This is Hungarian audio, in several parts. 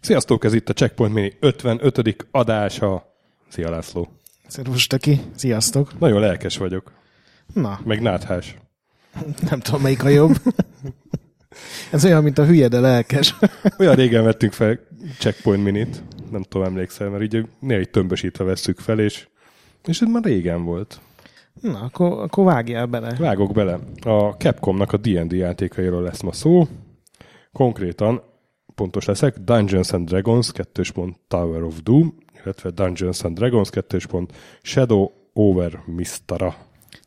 Sziasztok, ez itt a Checkpoint Mini 55. adása. Szia László. Szervus, Töki. Sziasztok. Nagyon lelkes vagyok. Na, Meg náthás. nem tudom, melyik a jobb. Ez olyan, mint a hülye, de lelkes. Olyan régen vettünk fel Checkpoint Minit, nem tudom, emlékszel, mert így néha így tömbösítve vesszük fel, és, és ez már régen volt. Na, akkor, akkor vágjál bele. Vágok bele. A Capcomnak a D&D játékairól lesz ma szó. Konkrétan, pontos leszek, Dungeons and Dragons 2. Tower of Doom, illetve Dungeons and Dragons 2. Shadow over Mistara.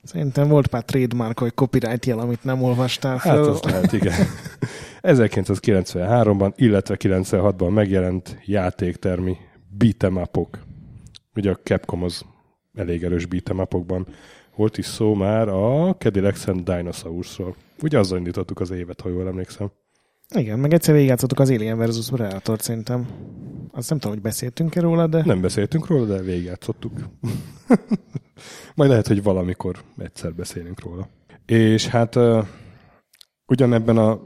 Szerintem volt már trademark, vagy copyright jel, amit nem olvastál Hát fel. az lehet, igen. 1993-ban, illetve 96-ban megjelent játéktermi beat'em upok. Ugye a Capcom az elég erős beat'em upokban. Volt is szó már a Cadillacs and Dinosaurs-ról. Ugye azzal indítottuk az évet, ha jól emlékszem. Igen, meg egyszer végigjátszottuk az Alien vs. Predator szerintem. Azt nem tudom, hogy beszéltünk-e róla, de Nem beszéltünk róla, de végigjátszottuk. Majd lehet, hogy valamikor egyszer beszélünk róla. És hát uh, ugyanebben a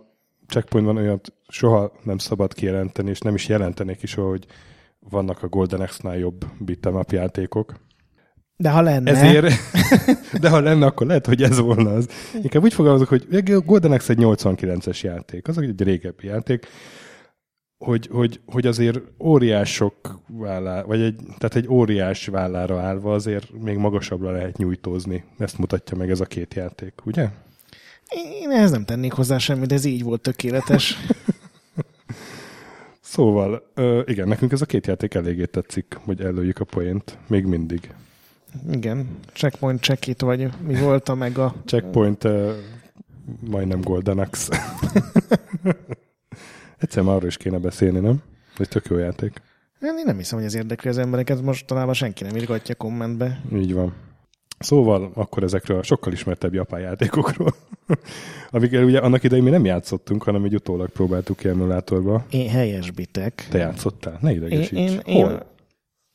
checkpointban olyat soha nem szabad kijelenteni, és nem is jelentenék is, hogy vannak a Golden Axe-nál jobb beat'em játékok. De ha lenne, Ezért, de ha lenne, akkor lehet, hogy ez volna az. Inkább úgy fogalmazok, hogy Golden Axe egy 89-es játék, az egy régebbi játék, hogy, hogy, hogy azért óriások vállá, vagy egy, tehát egy óriás vállára állva azért még magasabbra lehet nyújtózni. Ezt mutatja meg ez a két játék, ugye? én ehhez nem tennék hozzá semmit, ez így volt tökéletes. Szóval, igen, nekünk ez a két játék eléggé tetszik, hogy előjük a poént, még mindig. Igen, checkpoint, check it, vagy mi volt a meg a... Checkpoint, uh, majdnem Golden Axe. Egyszer már arról is kéne beszélni, nem? Ez tök jó játék. Én nem hiszem, hogy ez érdekli az embereket, mostanában senki nem írgatja kommentbe. Így van. Szóval akkor ezekről a sokkal ismertebb japán játékokról, amikkel ugye annak idején mi nem játszottunk, hanem egy utólag próbáltuk ki emulátorba. Én helyesbitek. Te játszottál? Ne Én, idegesíts. én, Hol?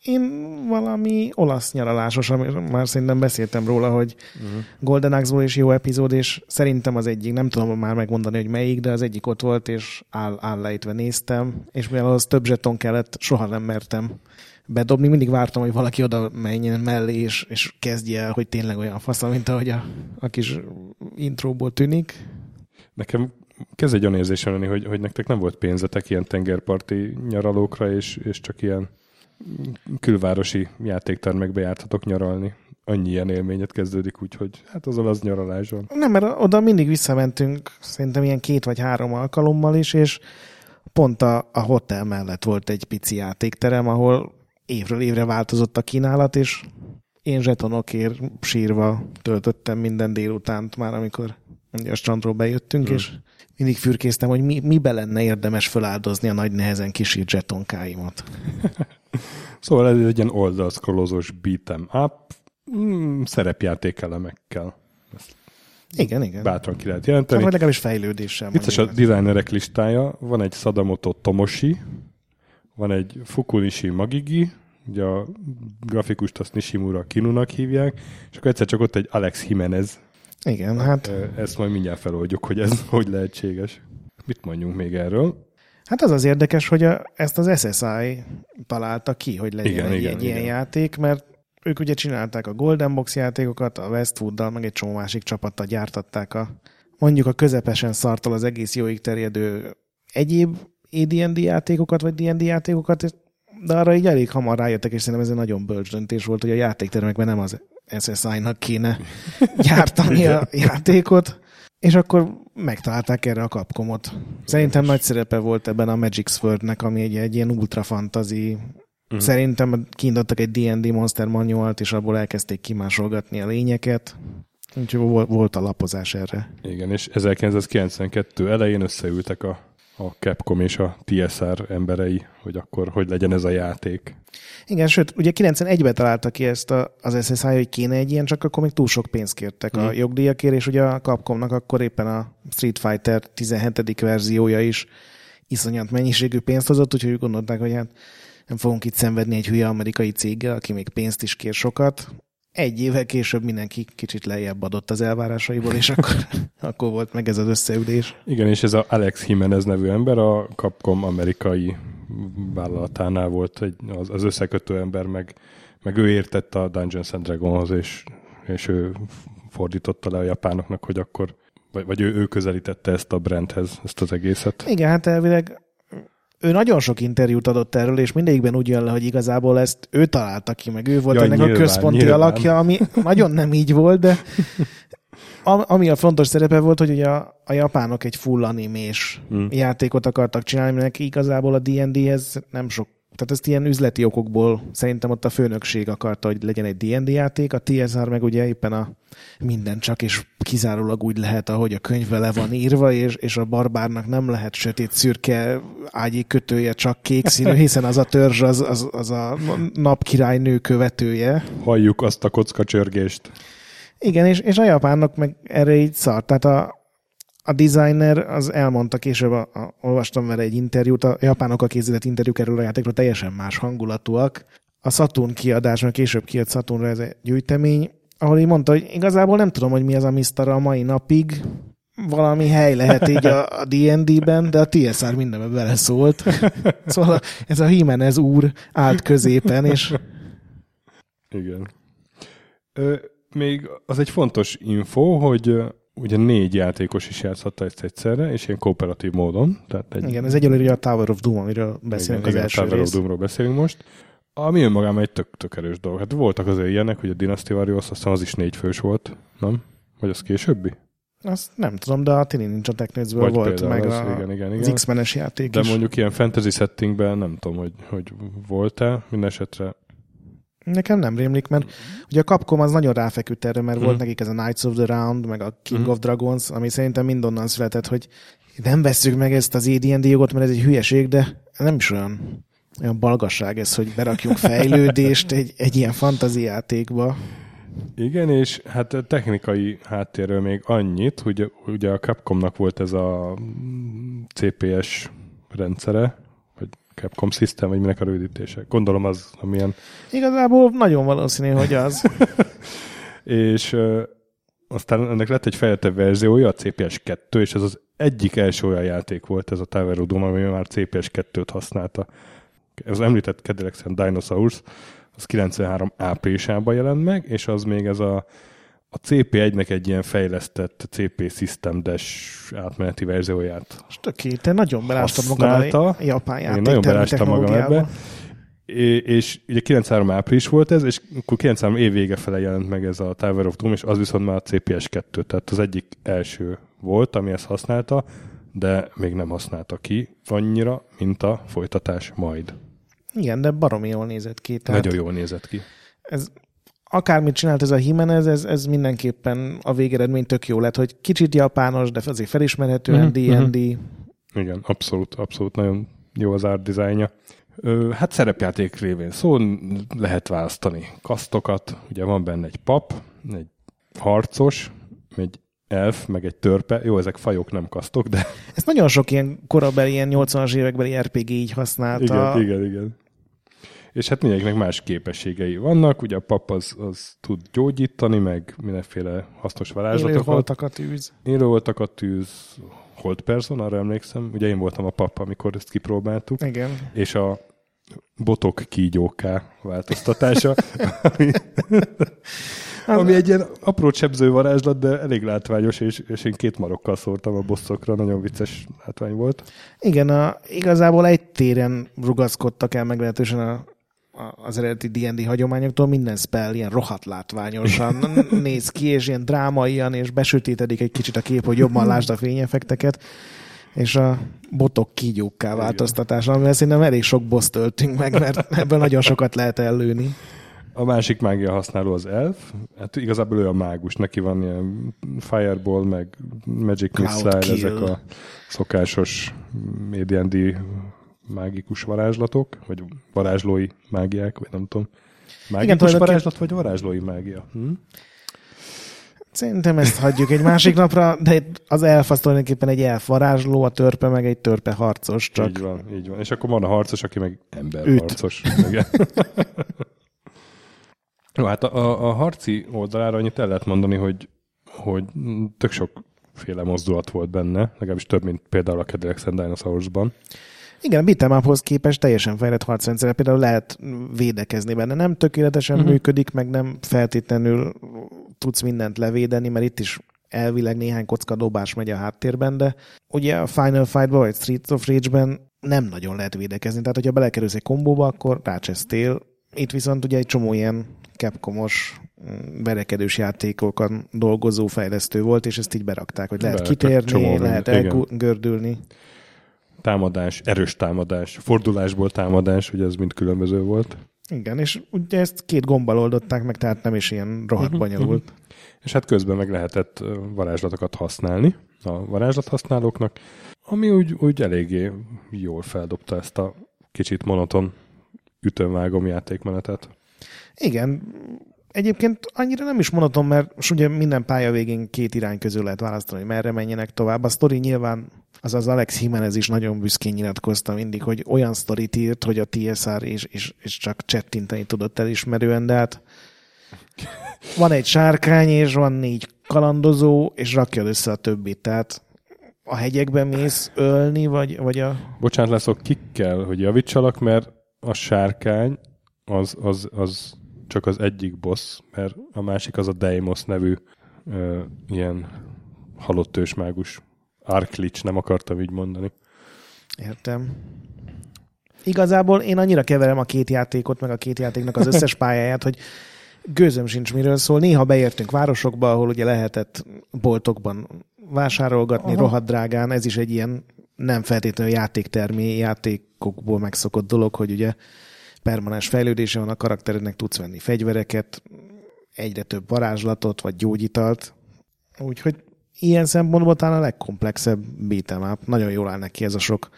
Én, valami olasz nyaralásos, már szerintem beszéltem róla, hogy uh-huh. Golden Axe-ból is jó epizód, és szerintem az egyik, nem tudom már megmondani, hogy melyik, de az egyik ott volt, és áll, állejtve néztem, és mivel az több zseton kellett, soha nem mertem bedobni, mindig vártam, hogy valaki oda menjen mellé, és, és kezdje el, hogy tényleg olyan fasz, mint ahogy a, a kis intróból tűnik. Nekem kezd egy olyan érzésem lenni, hogy, hogy nektek nem volt pénzetek ilyen tengerparti nyaralókra, és, és csak ilyen külvárosi játéktermekbe jártatok nyaralni. Annyi ilyen élményet kezdődik, úgyhogy hát az az nyaralás van. Nem, mert oda mindig visszamentünk, szerintem ilyen két vagy három alkalommal is, és pont a, a hotel mellett volt egy pici játékterem, ahol évről évre változott a kínálat, és én zsetonokért sírva töltöttem minden délutánt már, amikor a strandról bejöttünk, hmm. és mindig fürkésztem, hogy mi, mibe lenne érdemes feláldozni a nagy nehezen kisírt zsetonkáimat. Szóval ez egy ilyen oldalszkrolozós beat'em up, mm, szerepjáték elemekkel. Igen, igen. Bátran ki lehet jelenteni. vagy legalábbis fejlődéssel. Vicces a designerek listája. Van egy Sadamoto Tomoshi, van egy Fukunishi Magigi, ugye a grafikust azt Nishimura Kinunak hívják, és akkor egyszer csak ott egy Alex Jimenez. Igen, hát, Ezt majd mindjárt feloldjuk, hogy ez hogy lehetséges. Mit mondjunk még erről? Hát az az érdekes, hogy a, ezt az SSI találta ki, hogy legyen Igen, egy, igen, egy ilyen igen. játék, mert ők ugye csinálták a Golden Box játékokat, a Westwooddal, meg egy csomó másik csapattal gyártatták a mondjuk a közepesen szartól az egész jóig terjedő egyéb AD&D játékokat, vagy D&D játékokat, de arra így elég hamar rájöttek, és szerintem ez egy nagyon bölcs döntés volt, hogy a játéktermekben nem az SSI-nak kéne gyártani a játékot, és akkor megtalálták erre a kapkomot. Szerintem nagy szerepe volt ebben a Magic Sword-nek, ami egy, egy ilyen ultra fantasy. Uh-huh. Szerintem kiindottak egy D&D Monster Manualt, és abból elkezdték kimásolgatni a lényeket. Úgyhogy vol- volt a lapozás erre. Igen, és 1992 elején összeültek a, a Capcom és a TSR emberei, hogy akkor hogy legyen ez a játék. Igen, sőt, ugye 91-ben találta ki ezt a, az SSI, hogy kéne egy ilyen, csak akkor még túl sok pénzt kértek mm. a jogdíjakért, és ugye a Capcomnak akkor éppen a Street Fighter 17. verziója is iszonyat mennyiségű pénzt hozott, úgyhogy úgy gondolták, hogy hát nem fogunk itt szenvedni egy hülye amerikai céggel, aki még pénzt is kér sokat. Egy évvel később mindenki kicsit lejjebb adott az elvárásaiból, és akkor, akkor volt meg ez az összeülés. Igen, és ez a Alex Jimenez nevű ember a Capcom amerikai vállalatánál volt egy, az, az összekötő ember, meg, meg ő értett a Dungeons and Dragonhoz, és, és ő fordította le a japánoknak, hogy akkor, vagy, vagy ő, ő közelítette ezt a brandhez, ezt az egészet. Igen, hát elvileg ő nagyon sok interjút adott erről, és mindegyikben úgy jön le, hogy igazából ezt ő találta ki, meg ő volt Ja, ennek nyilván, a központi nyilván. alakja, ami nagyon nem így volt, de am- ami a fontos szerepe volt, hogy ugye a, a japánok egy full animés Hmm. játékot akartak csinálni, aminek igazából a D&D-hez nem sok tehát ezt ilyen üzleti okokból szerintem ott a főnökség akarta, hogy legyen egy D&D játék, a TSR meg ugye éppen a minden csak és kizárólag úgy lehet, ahogy a könyvbe le van írva, és, és a barbárnak nem lehet sötét szürke ágyi kötője, csak kék színű, hiszen az a törzs az, az, az a napkirálynő követője. Halljuk azt a kockacsörgést. Igen, és, és a japánok meg erre így szart. Tehát a, a designer az elmondta később, a, a, olvastam vele egy interjút, a japánokkal készített interjúk erről a játékról teljesen más hangulatúak. A Saturn kiadás, mert később kijött Saturnra ez egy gyűjtemény, ahol így mondta, hogy igazából nem tudom, hogy mi az a Mister a mai napig, valami hely lehet így a, a D&D-ben, de a TSR mindenbe beleszólt. Szóval ez a Jimenez úr állt középen, és Igen. Ö, még az egy fontos info, hogy ugye négy játékos is játszhatta ezt egyszerre, és ilyen kooperatív módon. Tehát egy, igen, ez egyelőre a Tower of Doom, amiről beszélünk igen, az igen, első Tower of rész. Doom-ról beszélünk most. Ami önmagában egy tök, tök erős dolog. Hát voltak azért ilyenek, hogy a Dynasty Warriors, aztán az is négy fős volt, nem? Vagy az későbbi? Azt nem tudom, de a Tini Ninja Technics-ből Vagy volt, meg az, a, igen, igen, az igen. X-menes játék De is. mondjuk ilyen fantasy settingben nem tudom, hogy, hogy volt-e. Minden esetre Nekem nem rémlik, mert ugye a Capcom az nagyon ráfeküdt erre, mert Mhm. volt nekik ez a Knights of the Round, meg a King Mhm. of Dragons, ami szerintem mind onnan született, hogy nem vesszük meg ezt az AD&D jogot, mert ez egy hülyeség, de nem is olyan, olyan balgasság ez, hogy berakjunk fejlődést egy, egy ilyen fantasy játékba. Igen, és hát a technikai háttérről még annyit, hogy ugye a Capcomnak volt ez a mm, CPS rendszere, Capcom System, vagy minek a rövidítése. Gondolom az, amilyen. Igazából nagyon valószínű, hogy az. És ö, aztán ennek lett egy fejlettebb verziója, a CPS 2, és ez az egyik első olyan játék volt, ez a Tower of Doom, ami már CPS 2-t használta. Az említett Cadillac Dinosaurs, az 93 áprilisában jelent meg, és az még ez a, a CP1-nek egy ilyen fejlesztett CP System Dash átmeneti verzióját És töké, te nagyon belástad magad Használta. a japán Én játék nagyon belástam magam ebbe. É- és ugye 93 április volt ez, és akkor 93 év vége fele jelent meg ez a Tower of Doom, és az viszont már a CPS 2, tehát az egyik első volt, ami ezt használta, de még nem használta ki annyira, mint a folytatás majd. Igen, de baromi jól nézett ki. Tehát Nagyon jól nézett ki. ez, akármit csinált ez a Jimenez, ez, ez mindenképpen a végeredmény tök jó lett, hogy kicsit japános, de azért felismerhetően Mhm, D&D. Igen, abszolút, abszolút nagyon jó az art dizájnja. Hát szerepjáték révén szó, lehet választani kasztokat, ugye van benne egy pap, egy harcos, egy elf, meg egy törpe. Jó, ezek fajok, nem kasztok, de Ezt nagyon sok ilyen korabeli, ilyen 80-as évekbeli RPG így használta. igen, igen, igen. És hát mindegyiknek más képességei vannak, ugye a pap az, az tud gyógyítani, meg mindenféle hasznos varázslatokat. voltakat űz. Élő voltak a tűz, Hold Person, arra emlékszem. Ugye én voltam a pap, amikor ezt kipróbáltuk. Igen. és a botok kígyóká változtatása, ami, ami egy ilyen apró csebző varázslat, de elég látványos, és, és én két marokkal szórtam a bosszokra, nagyon vicces látvány volt. Igen, a, igazából egy téren rugaszkodtak el meglehetősen a, a, az eredeti D&D hagyományoktól, minden spell ilyen rohadt látványosan néz ki, és ilyen drámaian, és besötétedik egy kicsit a kép, hogy jobban lásd a fényeffekteket, és a botok kígyókká változtatása, amivel szerintem elég sok boss töltünk meg, mert ebből nagyon sokat lehet ellőni. A másik mágia használó az elf, hát igazából ő a mágus, neki van ilyen fireball, meg magic Cloud missile, kill. ezek a szokásos AD&D mágikus varázslatok, vagy varázslói mágiák, vagy nem tudom. Mágikus tulajdonképpen- varázslat, vagy varázslói mágia? Hm? Szerintem ezt hagyjuk egy másik napra, de az elf az tulajdonképpen egy elfarázsló, a törpe meg egy törpe harcos, csak... Így van, így van. És akkor van a harcos, aki meg emberharcos. Jó, hát a, a, a harci oldalára annyit el lehet mondani, hogy, hogy tök sokféle mozdulat volt benne, legalábbis több, mint például a Cadillacs and Dinosaurs-ban. Igen, beat'em képest teljesen fejlett harcrendszer, például lehet védekezni benne. Nem tökéletesen uh-huh. működik, meg nem feltétlenül tudsz mindent levédeni, mert itt is elvileg néhány kocka dobás megy a háttérben, de ugye a Final Fight-ban vagy Street of Rage-ben nem nagyon lehet védekezni. Tehát, hogyha belekerülsz egy kombóba, akkor rácsesztél. Itt viszont ugye egy csomó ilyen Capcomos mm, verekedős játékokan dolgozó fejlesztő volt, és ezt így berakták, hogy lehet kitérni, lehet elgördülni támadás, erős támadás, fordulásból támadás, ugye ez mind különböző volt. Igen, és ugye ezt két gombbal oldották meg, tehát nem is ilyen rohadt uh-huh, bonyolult. Uh-huh. És hát közben meg lehetett varázslatokat használni a varázslathasználóknak, ami úgy, úgy eléggé jól feldobta ezt a kicsit monoton ütönvágom játékmenetet. Igen, Egyébként annyira nem is monoton, mert ugye minden pálya végén két irány közül lehet választani, hogy merre menjenek tovább. A sztori nyilván az az Alex Jimenez is nagyon büszkén nyilatkozta mindig, hogy olyan sztorit írt, hogy a TSR és, és, és csak csettinteni tudott elismerően, de hát van egy sárkány, és van négy kalandozó, és rakja össze a többit. Tehát a hegyekben mész ölni, vagy, vagy a... Bocsánat, leszok, kikkel, hogy javítsalak, mert a sárkány az, az, az csak az egyik boss, mert a másik az a Deimos nevű ö, ilyen halott ősmágus. Arklich, nem akartam így mondani. Értem. Igazából én annyira keverem a két játékot, meg a két játéknak az összes pályáját, hogy gőzöm sincs miről szól. Néha beértünk városokba, ahol ugye lehetett boltokban vásárolgatni Aha. rohadt drágán. Ez is egy ilyen nem feltétlenül játéktermi, játékokból megszokott dolog, hogy ugye permanens fejlődése van a karakterednek, tudsz venni fegyvereket, egyre több varázslatot, vagy gyógyitalt. Úgyhogy ilyen szempontból talán a legkomplexebb beat'em. Nagyon jól áll neki ez a sok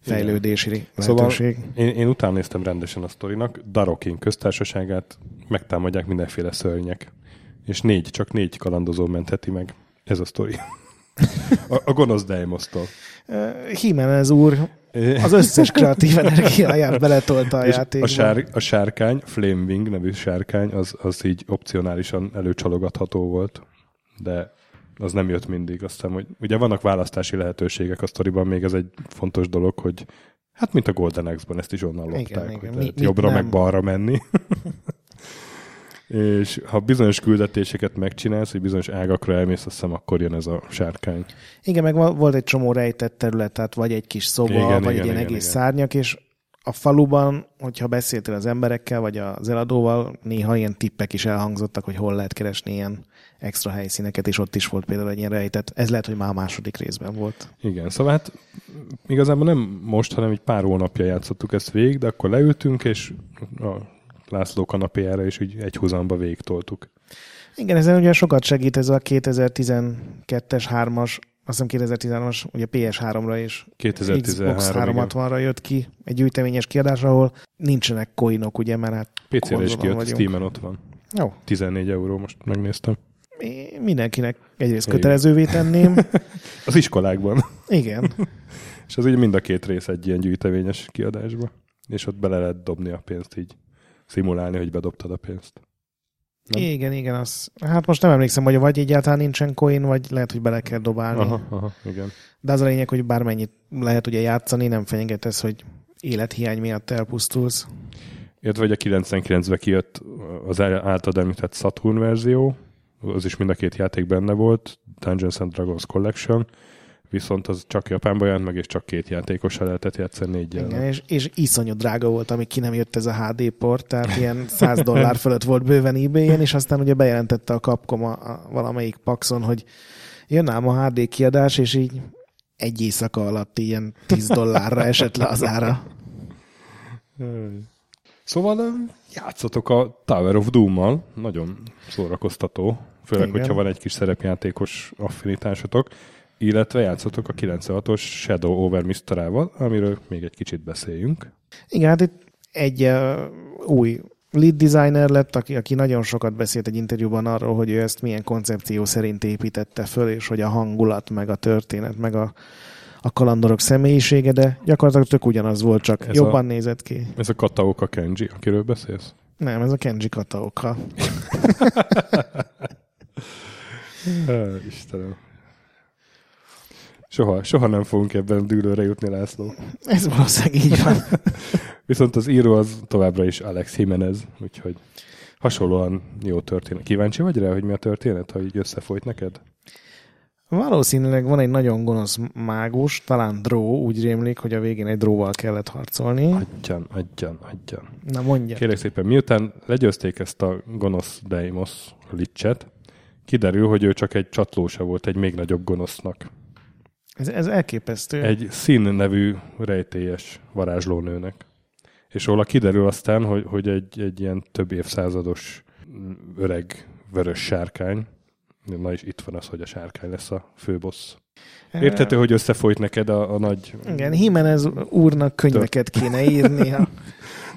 fejlődési Igen. lehetőség. Szóval én, én utána néztem rendesen a sztorinak, Darokin köztársaságát megtámadják mindenféle szörnyek. És négy, csak négy kalandozó mentheti meg. Ez a sztori. A, a gonosz Deimosztól. Jimenez úr az összes kreatív energiáját beletolta a játékba. A, sár, a sárkány, Flamewing nevű sárkány, az, az így opcionálisan előcsalogatható volt, de az nem jött mindig. Aztán, hogy ugye vannak választási lehetőségek a sztoriban, még ez egy fontos dolog, hogy hát mint a Golden Axe-ban, ezt is onnan lopták, igen, hogy igen. Mi, jobbra nem? meg balra menni. és ha bizonyos küldetéseket megcsinálsz, hogy bizonyos ágakra elmész, azt hiszem, akkor jön ez a sárkány. Igen, meg volt egy csomó rejtett terület, tehát vagy egy kis szoba, igen, vagy igen, egy ilyen igen, egész igen. szárnyak, és a faluban, hogyha beszéltél az emberekkel, vagy az eladóval, néha ilyen tippek is elhangzottak, hogy hol lehet keresni ilyen extra helyszíneket, és ott is volt például egy ilyen rejtett. Ez lehet, hogy már a második részben volt. Igen, szóval hát igazából nem most, hanem egy pár hónapja játszottuk ezt végig, de akkor leültünk, és a László kanapéjára, és úgy egy húzamba végigtoltuk. Igen, ezen ugye sokat segít ez a 2012-es, 3-as, azt hiszem 2013-as, ugye PS3-ra és 2013, Xbox 360-ra jött ki egy gyűjteményes kiadás, ahol nincsenek coinok, ugye, mert hát PC-re is kijött, Steam-en ott van. Jó. 14 euró, most megnéztem. Én mindenkinek egyrészt Igen. kötelezővé tenném. az iskolákban. Igen. és az ugye mind a két rész egy ilyen gyűjteményes kiadásba. És ott bele lehet dobni a pénzt így szimulálni, hogy bedobtad a pénzt. Nem? Igen, igen. Az, hát most nem emlékszem, hogy vagy egyáltalán nincsen coin, vagy lehet, hogy bele kell dobálni. Aha, aha, igen. De az a lényeg, hogy bármennyit lehet ugye játszani, nem fenyeget ez, hogy élethiány miatt elpusztulsz. Illetve, vagy a 99-ben kijött az általad említett Saturn verzió, az is mind a két játék benne volt, Dungeons and Dragons Collection, viszont az csak Japánban jelent meg, és csak két játékosra lehetett játszani négyel. Igen, és, és iszonyú drága volt, amíg ki nem jött ez a HD port, tehát ilyen 100 dollár fölött volt bőven ebay és aztán ugye bejelentette a Capcom a, a valamelyik Paxon, hogy jön ám a HD kiadás, és így egy éjszaka alatt ilyen 10 dollárra esett le az ára. Szóval játszotok a Tower of Doom-mal, nagyon szórakoztató, főleg, Igen. hogyha van egy kis szerepjátékos affinitásotok illetve játszotok a 96-os Shadow over Misterával, amiről még egy kicsit beszéljünk. Igen, hát itt egy uh, új lead designer lett, aki, aki nagyon sokat beszélt egy interjúban arról, hogy ő ezt milyen koncepció szerint építette föl, és hogy a hangulat, meg a történet, meg a, a kalandorok személyisége, de gyakorlatilag tök ugyanaz volt, csak ez jobban a, nézett ki. Ez a Kataoka Kenji, akiről beszélsz? Nem, ez a Kenji Kataoka. Istenem. Soha, soha nem fogunk ebben dűlőre jutni, László. Ez valószínűleg így van. Viszont az író az továbbra is Alex Jimenez, úgyhogy hasonlóan jó történet. Kíváncsi vagy rá, hogy mi a történet, ha így összefolyt neked? Valószínűleg van egy nagyon gonosz mágus, talán dró, úgy rémlik, hogy a végén egy dróval kellett harcolni. Adjan, adjan, adjan. Na mondja. Kérlek szépen, miután legyőzték ezt a gonosz Deimos licset, kiderül, hogy ő csak egy csatlósa volt egy még nagyobb gonosznak. Ez, ez elképesztő. Egy szín nevű rejtélyes varázslónőnek. És róla kiderül aztán, hogy, hogy egy, egy ilyen több évszázados öreg vörös sárkány, na és itt van az, hogy a sárkány lesz a főbossz. Érthető, hogy összefolyt neked a, a nagy... Igen, Jimenez úrnak könyveket kéne írnia.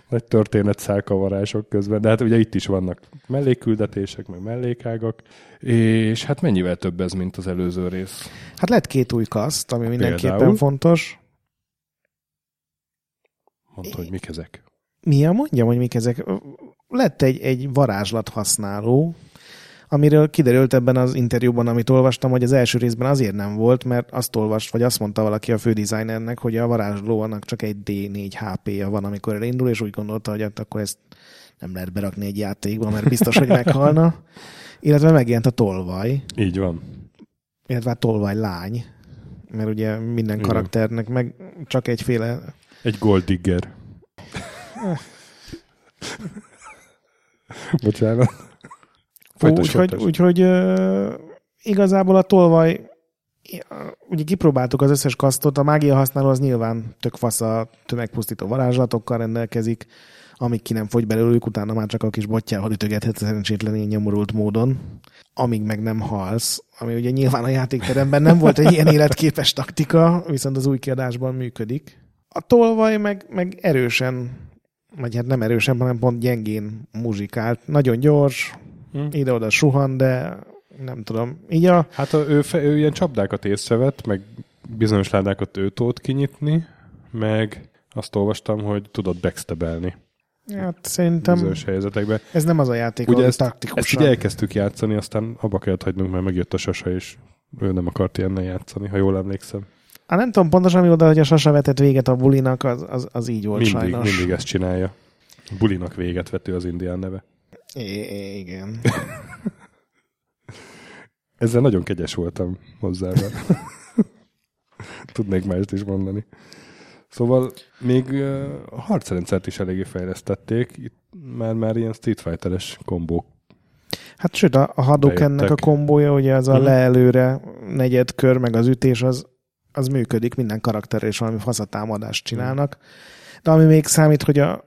nagy történet szálkavarások közben, de hát ugye itt is vannak mellékküldetések, meg mellékágak, és hát mennyivel több ez, mint az előző rész? Hát lett két új kaszt, ami mindenképpen Például? fontos. Mondta, hogy mik ezek. Mi a mondjam, hogy mik ezek? Lett egy, egy varázslat használó, amiről kiderült ebben az interjúban, amit olvastam, hogy az első részben azért nem volt, mert azt olvast, vagy azt mondta valaki a fődesignernek, hogy a varázslónak csak egy D4 HP-ja van, amikor elindul, és úgy gondolta, hogy hát akkor ezt nem lehet berakni egy játékba, mert biztos, hogy meghalna. Illetve megjelent a tolvaj. Így van. Illetve a tolvaj lány, mert ugye minden karakternek meg csak egyféle... Egy gold digger. Bocsánat. Úgyhogy úgy, úgy, uh, igazából a tolvaj ugye kipróbáltuk az összes kasztot, a mágia használó az nyilván tök fasz a tömegpusztító varázslatokkal rendelkezik, amíg ki nem fogy belőlük, utána már csak a kis botjával ütögethet szerencsétlen ilyen nyomorult módon, amíg meg nem halsz, ami ugye nyilván a játékteremben nem volt egy ilyen életképes taktika, viszont az új kiadásban működik. A tolvaj meg, meg erősen, vagy hát nem erősen, hanem pont gyengén muzsikált. Nagyon gyors, hm. ide-oda suhan, de nem tudom. Így a... Hát a, ő, fe, ő ilyen csapdákat észrevett, meg bizonyos ládákat ő tót kinyitni, meg azt olvastam, hogy tudott backstabelni. Hát szerintem bizonyos helyzetekben. ez nem az a játék, Ugye ezt, ezt így elkezdtük játszani, aztán abba kellett hagynunk, mert megjött a sasa, és ő nem akart ilyennel játszani, ha jól emlékszem. Hát nem tudom pontosan mi oda, hogy a sasa vetett véget a bulinak, az, az, az így volt mindig, sajnos. Mindig ezt csinálja. Bulinak véget vető az indián neve. I- igen. Ezzel nagyon kegyes voltam hozzá. Tudnék mást is mondani. Szóval még a harcrendszert is eléggé fejlesztették, itt már, már ilyen Street Fighter-es kombók. Hát sőt, a, a Hadoukennek a kombója, ugye az a uh-huh. leelőre negyed kör, meg az ütés, az, az működik, minden karakter és valami faszatámadást csinálnak. De ami még számít, hogy a,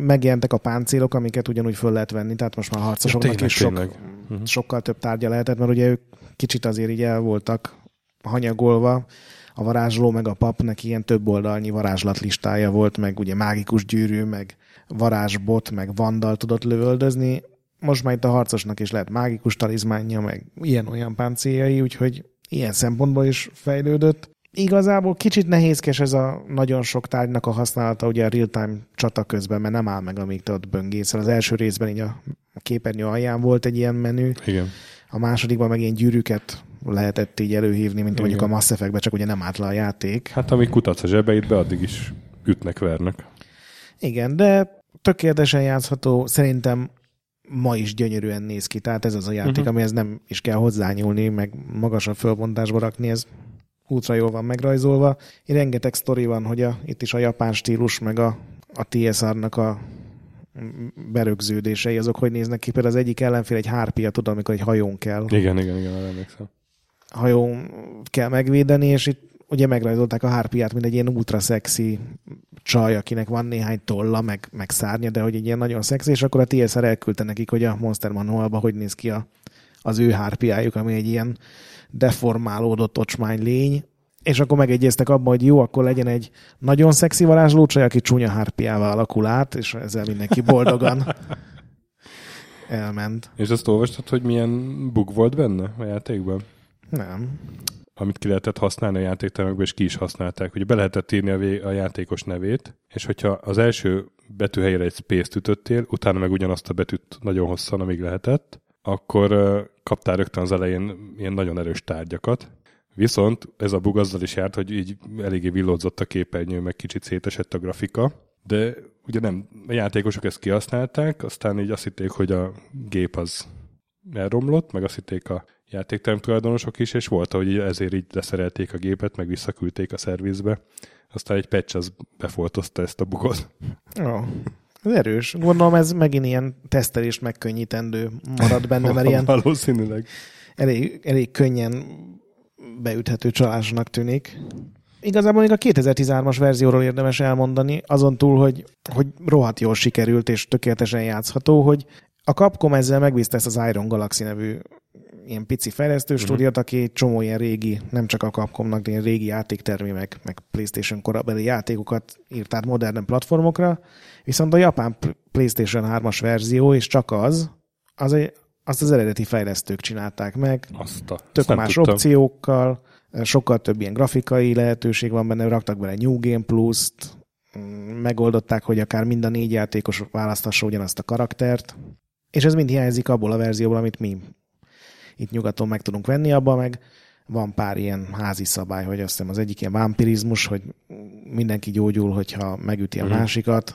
megjelentek a páncélok, amiket ugyanúgy föl lehet venni, tehát most már harcosoknak ja, tényleg, is sok, uh-huh. sokkal több tárgya lehetett, mert ugye ők kicsit azért így el voltak hanyagolva, a varázsló meg a pap neki ilyen több oldalnyi varázslatlistája volt, meg ugye mágikus gyűrű, meg varázsbot, meg vandal tudott lövöldözni. Most már itt a harcosnak is lehet mágikus talizmánja, meg ilyen-olyan páncéljai, úgyhogy ilyen szempontból is fejlődött. Igazából kicsit nehézkes ez a nagyon sok tárgynak a használata ugye a real-time csata közben, mert nem áll meg, amíg te ott böngészel. Az első részben így a képernyő alján volt egy ilyen menü. Igen. A másodikban meg ilyen gyűrűket lehetett így előhívni, mint Igen. mondjuk a Mass Effect-ben, csak ugye nem állt le a játék. Hát amíg kutatsz a zsebeidbe, addig is ütnek, vernek. Igen, de tökéletesen játszható, szerintem ma is gyönyörűen néz ki, tehát ez az a játék, uh-huh. amihez nem is kell hozzányúlni, meg magasabb fölbontásba rakni, ez útra jól van megrajzolva. Én rengeteg sztori van, hogy a, itt is a japán stílus, meg a, a TSR-nak a berögződései, azok hogy néznek ki. Például az egyik ellenfél egy hárpia, tudom, amikor egy hajón kell. Igen, igen, igen, emlékszem. Hajón kell megvédeni, és itt ugye megrajzolták a hárpiát, mint egy ilyen ultra szexi csaj, akinek van néhány tolla, meg, meg szárnya, de hogy egy ilyen nagyon szexi, és akkor a TSR elküldte nekik, hogy a Monster Manualba hogy néz ki a, az ő hárpiájuk, ami egy ilyen deformálódott ocsmány lény, és akkor megegyeztek abban, hogy jó, akkor legyen egy nagyon szexi varázsló csaj, aki csúnya hárpiával alakul át, és ezzel mindenki boldogan elment. És azt olvastad, hogy milyen bug volt benne a játékban? Nem. Amit ki lehetett használni a játéktermekben, és ki is használták. Ugye be lehetett írni a, vé- a játékos nevét, és hogyha az első betűhelyre egy space-t ütöttél, utána meg ugyanazt a betűt nagyon hosszan, amíg lehetett, akkor kaptál rögtön az elején ilyen nagyon erős tárgyakat. Viszont ez a bug azzal is járt, hogy így eléggé villódzott a képernyő, meg kicsit szétesett a grafika, de ugye nem, a játékosok ezt kihasználták, aztán így azt hitték, hogy a gép az elromlott, meg azt hitték a játékterem tulajdonosok is, és volt, hogy ezért így leszerelték a gépet, meg visszaküldték a szervizbe. Aztán egy patch az befoltozta ezt a bugot. Oh. Ez erős. Gondolom ez megint ilyen tesztelést megkönnyítendő marad benne, mert ilyen Valószínűleg. elég, elég könnyen beüthető csalásnak tűnik. Igazából még a 2013-as verzióról érdemes elmondani, azon túl, hogy, hogy rohadt jól sikerült és tökéletesen játszható, hogy a Capcom ezzel megbízta ezt az Iron Galaxy nevű ilyen pici fejlesztő uh-huh. stúdiót, aki egy csomó ilyen régi, nem csak a Capcomnak, de ilyen régi játéktermi, meg, meg PlayStation korabeli játékokat írt át modern platformokra, viszont a japán PlayStation 3-as verzió, és csak az, az egy, azt az eredeti fejlesztők csinálták meg, Azt a, tök más tudtam. opciókkal, sokkal több ilyen grafikai lehetőség van benne, raktak bele New Game Plus-t, mm, megoldották, hogy akár mind a négy játékos választhassa ugyanazt a karaktert, és ez mind hiányzik abból a verzióból, amit mi itt nyugaton meg tudunk venni, abban meg van pár ilyen házi szabály, hogy azt hiszem az egyik ilyen vampirizmus, hogy mindenki gyógyul, hogyha megüti a Mhm. másikat.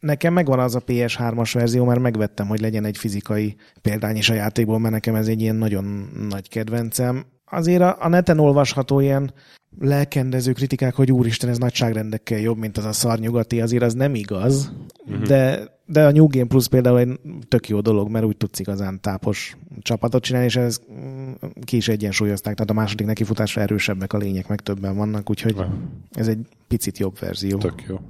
Nekem megvan az a PS3-as verzió, mert megvettem, hogy legyen egy fizikai példány is a játékból, mert nekem ez egy ilyen nagyon nagy kedvencem. Azért a, a neten olvasható ilyen lelkendező kritikák, hogy úristen, ez nagyságrendekkel jobb, mint az a szarnyugati, azért az nem igaz, uh-huh. de, de a New Game Plus például egy tök jó dolog, mert úgy tudsz igazán tápos csapatot csinálni, és ez mm, ki is egyensúlyozták, tehát a második nekifutásra erősebbek a lények, meg többen vannak, úgyhogy Ah, ez egy picit jobb verzió. Tök jó.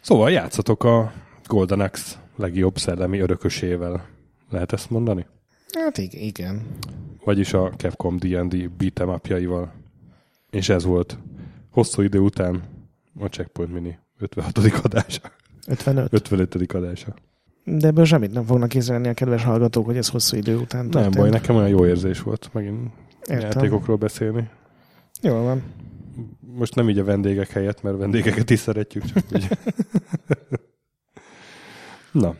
Szóval játszatok a Golden Axe legjobb szellemi örökösével. Lehet ezt mondani? Hát ig- igen. Vagyis a Capcom D&D beat'em. És ez volt hosszú idő után a Checkpoint Mini 56. adása. 55. 55. adása. De ebből semmit nem fognak észrevenni a kedves hallgatók, hogy ez hosszú idő után Nem történt. baj, nekem olyan jó érzés volt megint Értem. játékokról beszélni. Jól van. Most nem így a vendégek helyett, mert vendégeket is szeretjük, csak úgy. Na,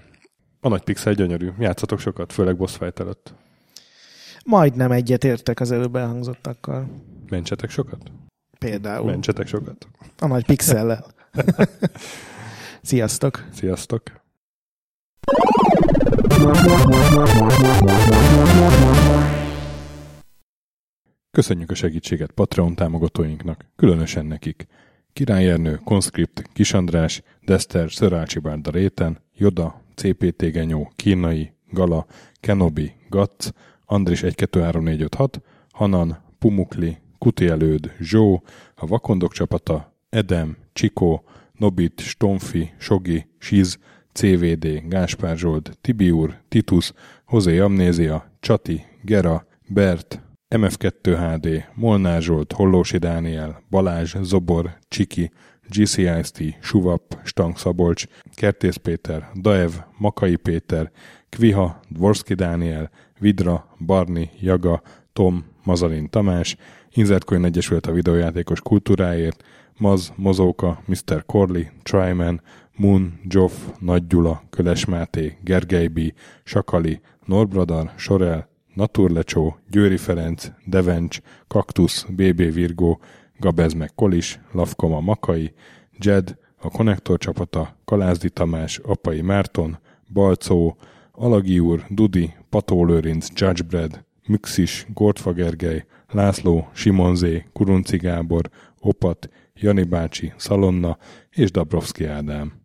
a nagy pixel gyönyörű. Játszatok sokat, főleg boss fight előtt. Majdnem egyet értek az előbb elhangzottakkal. Mentsetek sokat? Például Mentsetek sokat. a nagy pixellel. Sziasztok! Sziasztok! Köszönjük a segítséget Patreon támogatóinknak, különösen nekik. Király Ernő, Conscript, Kisandrás, Dester, Szörácsi Bárda Réten, Joda, CPT Genyó, Kínai, Gala, Kenobi, Gatz, Andris 123456, Hanan, Pumukli, Kuti Előd, Zsó, a Vakondok csapata, Edem, Csikó, Nobit, Stomfi, Sogi, Siz, CVD, Gáspár Zsold, Tibiur, Titus, Hozé Amnézia, Csati, Gera, Bert, MF2HD, Molnár Zsolt, Hollósi Dániel, Balázs, Zobor, Csiki, GCIST, Suvap, Stang Szabolcs, Kertész Péter, Daev, Makai Péter, Kviha, Dvorski Dániel, Vidra, Barni, Jaga, Tom, Mazalin Tamás, Inzertcoin Egyesület a videójátékos kultúráért, Maz, Mozóka, Mr. Corley, Tryman, Moon, Joff, Nagy Gyula, Köles Máté, Gergely B., Sakali, Norbradar, Sorel, Naturlecsó, Győri Ferenc, Devencs, Kaktusz, BB Virgó, Gabez meg Kolis, Lavkoma Makai, Jed, a Konnektor csapata, Kalázdi Tamás, Apai Márton, Balcó, Alagi úr, Dudi, Pató Judgebred, Müxis, Gortfa Gergely, László, Simonzé, Kurunci Gábor, Opat, Jani bácsi, Szalonna és Dabrowski Ádám.